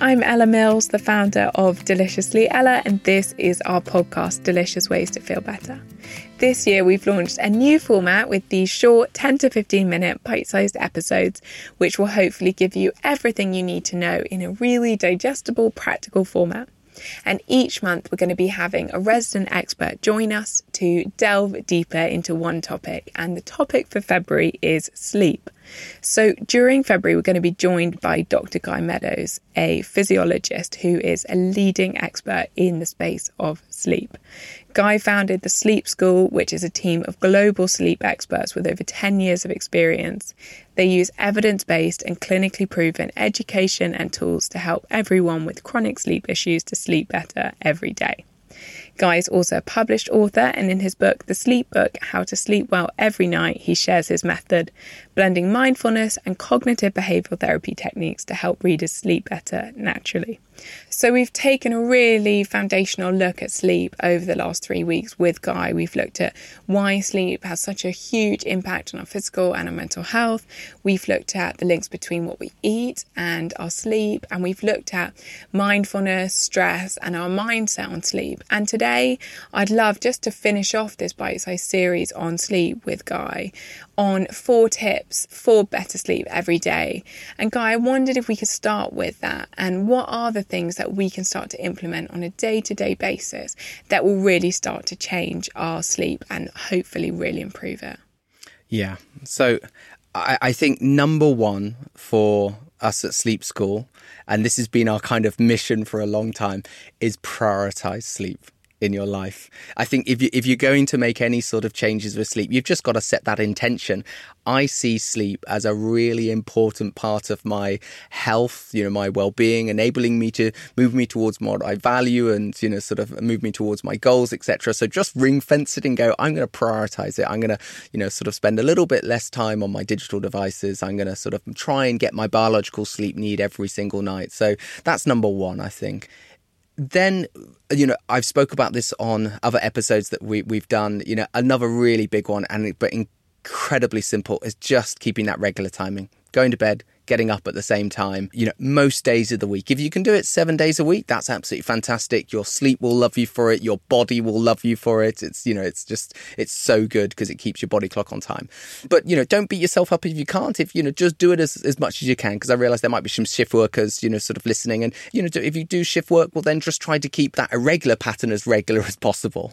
I'm Ella Mills, the founder of Deliciously Ella, and this is our podcast, Delicious Ways to Feel Better. This year, we've launched a new format with these short 10 to 15 minute bite sized episodes, which will hopefully give you everything you need to know in a really digestible, practical format. And each month, we're going to be having a resident expert join us to delve deeper into one topic. And the topic for February is sleep. So during February, we're going to be joined by Dr. Guy Meadows, a physiologist who is a leading expert in the space of sleep. Guy founded the Sleep School, which is a team of global sleep experts with over 10 years of experience. They use evidence based and clinically proven education and tools to help everyone with chronic sleep issues to sleep better every day. Guy is also a published author, and in his book, The Sleep Book How to Sleep Well Every Night, he shares his method, blending mindfulness and cognitive behavioral therapy techniques to help readers sleep better naturally. So, we've taken a really foundational look at sleep over the last three weeks with Guy. We've looked at why sleep has such a huge impact on our physical and our mental health. We've looked at the links between what we eat and our sleep, and we've looked at mindfulness, stress, and our mindset on sleep. And today, I'd love just to finish off this bite sized series on sleep with Guy on four tips for better sleep every day. And Guy, I wondered if we could start with that and what are the things that we can start to implement on a day to day basis that will really start to change our sleep and hopefully really improve it? Yeah. So I, I think number one for us at Sleep School, and this has been our kind of mission for a long time, is prioritize sleep in your life. I think if you if you're going to make any sort of changes with sleep, you've just got to set that intention. I see sleep as a really important part of my health, you know, my well-being, enabling me to move me towards what I value and you know, sort of move me towards my goals, etc. So just ring fence it and go. I'm going to prioritize it. I'm going to, you know, sort of spend a little bit less time on my digital devices. I'm going to sort of try and get my biological sleep need every single night. So that's number one, I think then you know I've spoke about this on other episodes that we we've done. You know, another really big one, and but incredibly simple is just keeping that regular timing. Going to bed, getting up at the same time, you know, most days of the week. If you can do it seven days a week, that's absolutely fantastic. Your sleep will love you for it. Your body will love you for it. It's, you know, it's just, it's so good because it keeps your body clock on time. But, you know, don't beat yourself up if you can't. If, you know, just do it as, as much as you can because I realize there might be some shift workers, you know, sort of listening. And, you know, if you do shift work, well, then just try to keep that irregular pattern as regular as possible.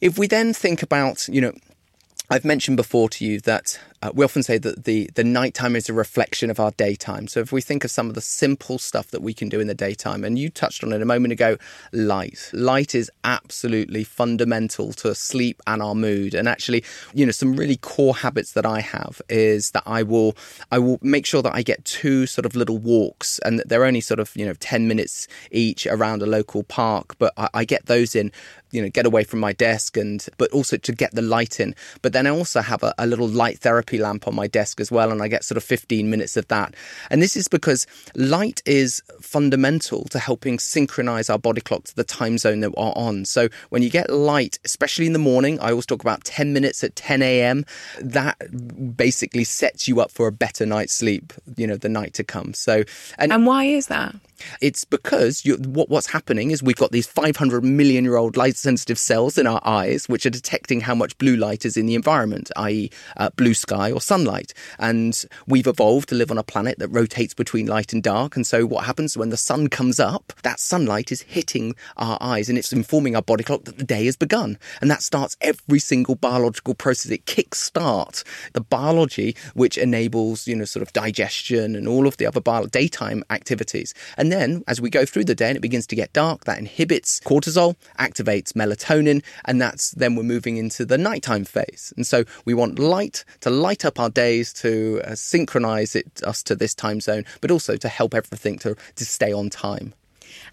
If we then think about, you know, I've mentioned before to you that uh, we often say that the, the nighttime is a reflection of our daytime. So if we think of some of the simple stuff that we can do in the daytime, and you touched on it a moment ago, light. Light is absolutely fundamental to sleep and our mood. And actually, you know, some really core habits that I have is that I will I will make sure that I get two sort of little walks, and that they're only sort of you know ten minutes each around a local park, but I, I get those in you know get away from my desk and but also to get the light in but then i also have a, a little light therapy lamp on my desk as well, and I get sort of 15 minutes of that. And this is because light is fundamental to helping synchronize our body clock to the time zone that we're on. So when you get light, especially in the morning, I always talk about 10 minutes at 10 a.m., that basically sets you up for a better night's sleep, you know, the night to come. So, and, and why is that? It's because you, what, what's happening is we've got these 500 million year old light sensitive cells in our eyes, which are detecting how much blue light is in the environment, i.e., uh, blue sky or sunlight. And we've evolved to live on a planet that rotates between light and dark. And so what happens when the sun comes up, that sunlight is hitting our eyes and it's informing our body clock that the day has begun. And that starts every single biological process. It kickstarts the biology which enables, you know, sort of digestion and all of the other bio- daytime activities. And then as we go through the day and it begins to get dark, that inhibits cortisol, activates melatonin, and that's then we're moving into the nighttime phase. And so we want light to light up our days, to uh, synchronize it us to this time zone, but also to help everything to, to stay on time.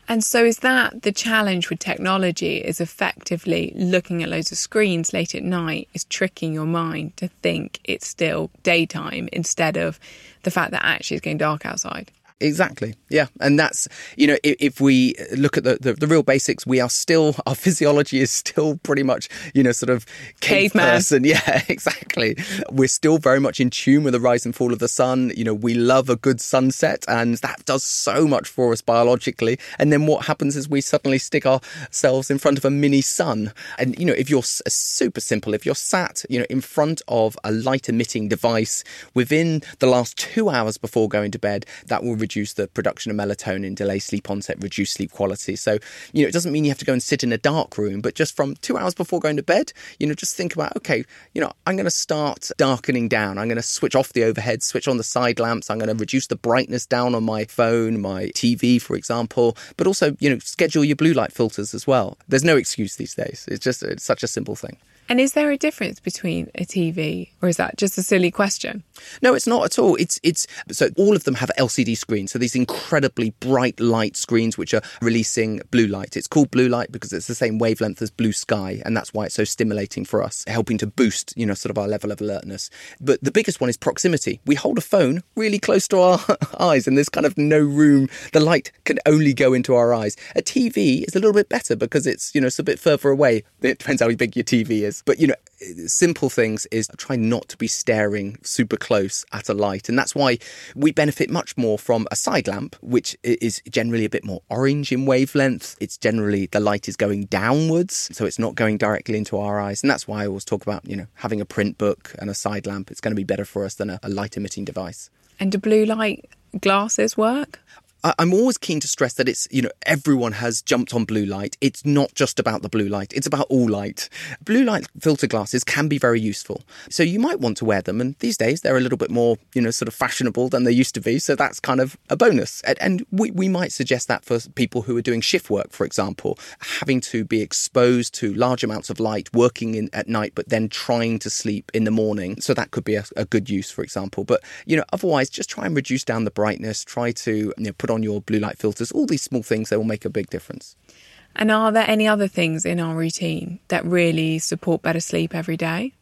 And so, is that the challenge with technology? Is effectively looking at loads of screens late at night is tricking your mind to think it's still daytime instead of the fact that actually it's getting dark outside? Exactly. Yeah. And that's, you know, if, if we look at the, the, the, real basics, we are still, our physiology is still pretty much, you know, sort of cave Caveman. person. Yeah, exactly. We're still very much in tune with the rise and fall of the sun. You know, we love a good sunset and that does so much for us biologically. And then what happens is we suddenly stick ourselves in front of a mini sun. And, you know, if you're uh, super simple, if you're sat, you know, in front of a light emitting device within the last two hours before going to bed, that will reduce the production of melatonin, delay sleep onset, reduce sleep quality. So, you know, it doesn't mean you have to go and sit in a dark room, but just from two hours before going to bed, you know, just think about, okay, you know, I'm going to start darkening down. I'm going to switch off the overhead, switch on the side lamps. I'm going to reduce the brightness down on my phone, my TV, for example, but also, you know, schedule your blue light filters as well. There's no excuse these days. It's just, it's such a simple thing. And is there a difference between a TV or is that just a silly question? No, it's not at all. It's it's so all of them have LCD screens. So these incredibly bright light screens which are releasing blue light. It's called blue light because it's the same wavelength as blue sky and that's why it's so stimulating for us, helping to boost, you know, sort of our level of alertness. But the biggest one is proximity. We hold a phone really close to our eyes and there's kind of no room. The light can only go into our eyes. A TV is a little bit better because it's, you know, it's a bit further away. It depends how big your TV is. But, you know, simple things is try not to be staring super close at a light. And that's why we benefit much more from a side lamp, which is generally a bit more orange in wavelength. It's generally the light is going downwards, so it's not going directly into our eyes. And that's why I always talk about, you know, having a print book and a side lamp. It's going to be better for us than a, a light emitting device. And do blue light glasses work? I'm always keen to stress that it's, you know, everyone has jumped on blue light. It's not just about the blue light, it's about all light. Blue light filter glasses can be very useful. So you might want to wear them. And these days they're a little bit more, you know, sort of fashionable than they used to be. So that's kind of a bonus. And we, we might suggest that for people who are doing shift work, for example, having to be exposed to large amounts of light, working in at night, but then trying to sleep in the morning. So that could be a, a good use, for example. But, you know, otherwise just try and reduce down the brightness, try to you know, put on your blue light filters, all these small things, they will make a big difference. And are there any other things in our routine that really support better sleep every day?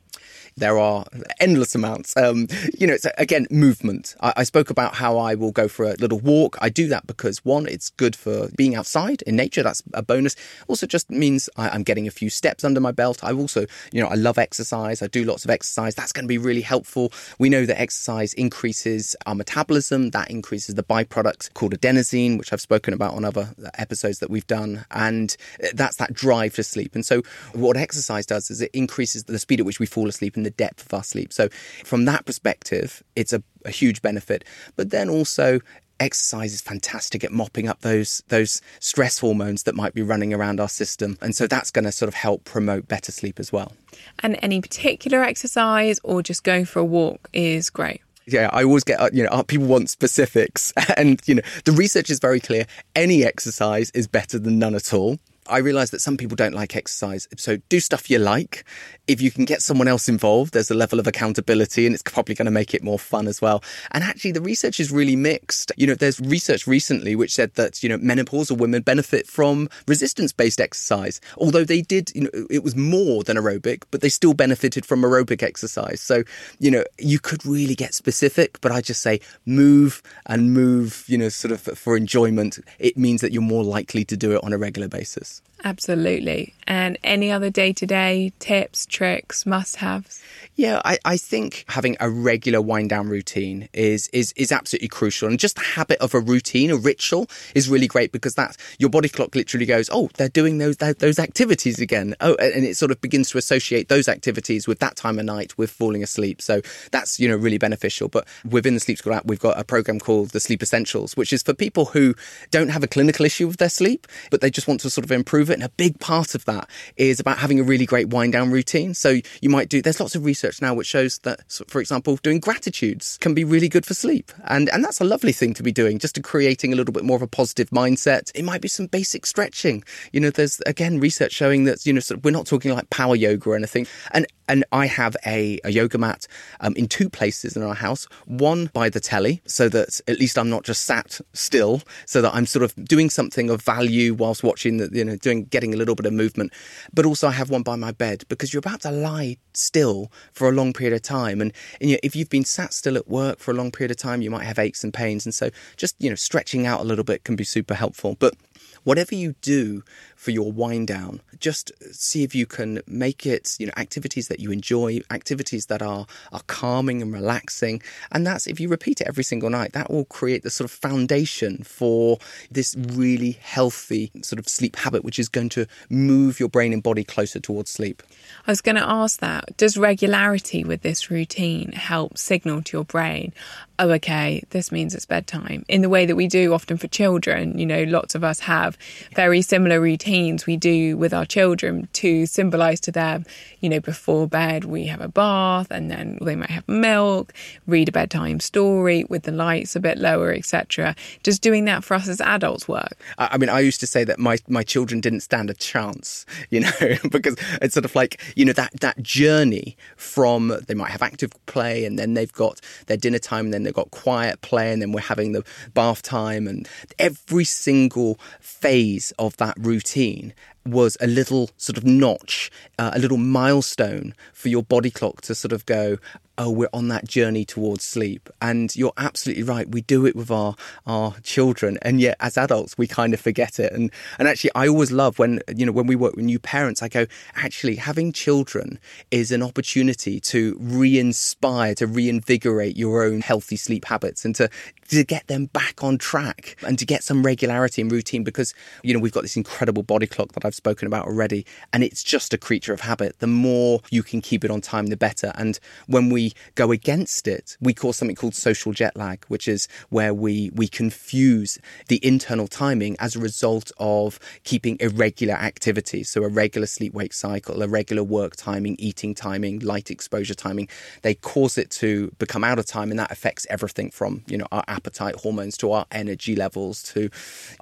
There are endless amounts. Um, you know, it's again movement. I, I, spoke about how I will go for a little walk. I do that because one, it's good for being outside in nature. That's a bonus. Also, just means I, am getting a few steps under my belt. I also, you know, I love exercise. I do lots of exercise. That's going to be really helpful. We know that exercise increases our metabolism. That increases the byproduct called adenosine, which I've spoken about on other episodes that we've done, and that's that drive to sleep. And so, what exercise does is it increases the speed at which we fall asleep the depth of our sleep. So, from that perspective, it's a, a huge benefit. But then also, exercise is fantastic at mopping up those those stress hormones that might be running around our system and so that's going to sort of help promote better sleep as well and any particular exercise or just going for a walk is great yeah, I always get, uh, you know, uh, people want specifics. And, you know, the research is very clear. Any exercise is better than none at all. I realize that some people don't like exercise. So do stuff you like. If you can get someone else involved, there's a level of accountability and it's probably going to make it more fun as well. And actually, the research is really mixed. You know, there's research recently which said that, you know, menopausal women benefit from resistance based exercise. Although they did, you know, it was more than aerobic, but they still benefited from aerobic exercise. So, you know, you could really get specific, but I just say move and move, you know, sort of for enjoyment. It means that you're more likely to do it on a regular basis. Absolutely. And any other day to day tips, tricks, must haves? Yeah, I, I think having a regular wind down routine is, is is absolutely crucial. And just the habit of a routine, a ritual, is really great because that your body clock literally goes, oh, they're doing those those activities again. Oh, and it sort of begins to associate those activities with that time of night with falling asleep. So that's you know really beneficial. But within the Sleep School app, we've got a program called the Sleep Essentials, which is for people who don't have a clinical issue with their sleep, but they just want to sort of improve it. And a big part of that is about having a really great wind down routine. So you might do. There's lots of research now which shows that, for example, doing gratitudes can be really good for sleep. And, and that's a lovely thing to be doing, just to creating a little bit more of a positive mindset. It might be some basic stretching. You know, there's again research showing that, you know, sort of, we're not talking like power yoga or anything. And and I have a, a yoga mat um, in two places in our house. One by the telly, so that at least I'm not just sat still, so that I'm sort of doing something of value whilst watching the, you know, doing getting a little bit of movement. But also I have one by my bed because you're about to lie still for a long period of time, and, and you know, if you've been sat still at work for a long period of time, you might have aches and pains, and so just you know stretching out a little bit can be super helpful. But whatever you do for your wind down, just see if you can make it, you know, activities that you enjoy, activities that are, are calming and relaxing. And that's, if you repeat it every single night, that will create the sort of foundation for this really healthy sort of sleep habit, which is going to move your brain and body closer towards sleep. I was going to ask that. Does regularity with this routine help signal to your brain, oh, okay, this means it's bedtime, in the way that we do often for children? You know, lots of us have very similar routines we do with our children to symbolize to them, you know, before bed we have a bath and then they might have milk, read a bedtime story with the lights a bit lower, etc. Just doing that for us as adults work? I mean, I used to say that my, my children didn't stand a chance, you know, because it's sort of like, you know, that, that journey from they might have active play and then they've got their dinner time and then they've got quiet play and then we're having the bath time and every single phase of that routine was a little sort of notch, uh, a little milestone for your body clock to sort of go, oh, we're on that journey towards sleep. And you're absolutely right. We do it with our, our children. And yet as adults, we kind of forget it. And, and actually, I always love when, you know, when we work with new parents, I go, actually, having children is an opportunity to re-inspire, to reinvigorate your own healthy sleep habits and to, to get them back on track and to get some regularity and routine because, you know, we've got this incredible body clock that I've spoken about already. And it's just a creature of habit. The more you can keep it on time, the better. And when we go against it, we cause something called social jet lag, which is where we, we confuse the internal timing as a result of keeping irregular activities. So a regular sleep wake cycle, a regular work timing, eating timing, light exposure timing. They cause it to become out of time and that affects everything from, you know, our appetite hormones to our energy levels to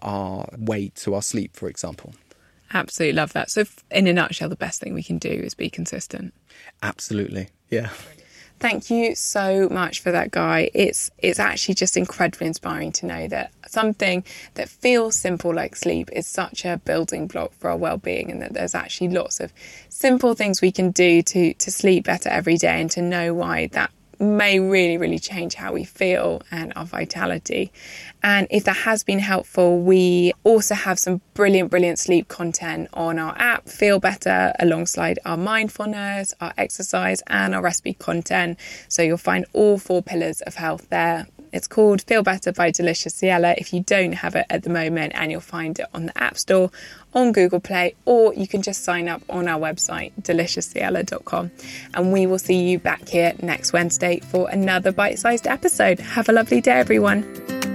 our weight to our sleep, for example. Absolutely love that. So, in a nutshell, the best thing we can do is be consistent. Absolutely. Yeah. Thank you so much for that, Guy. It's it's actually just incredibly inspiring to know that something that feels simple like sleep is such a building block for our well-being, and that there's actually lots of simple things we can do to to sleep better every day, and to know why that may really, really change how we feel and our vitality. And if that has been helpful, we also have some brilliant, brilliant sleep content on our app, Feel Better, alongside our mindfulness, our exercise, and our recipe content. So you'll find all four pillars of health there it's called Feel Better by Deliciously Ella if you don't have it at the moment, and you'll find it on the App Store, on Google Play, or you can just sign up on our website, deliciouslyella.com. And we will see you back here next Wednesday for another bite sized episode. Have a lovely day, everyone.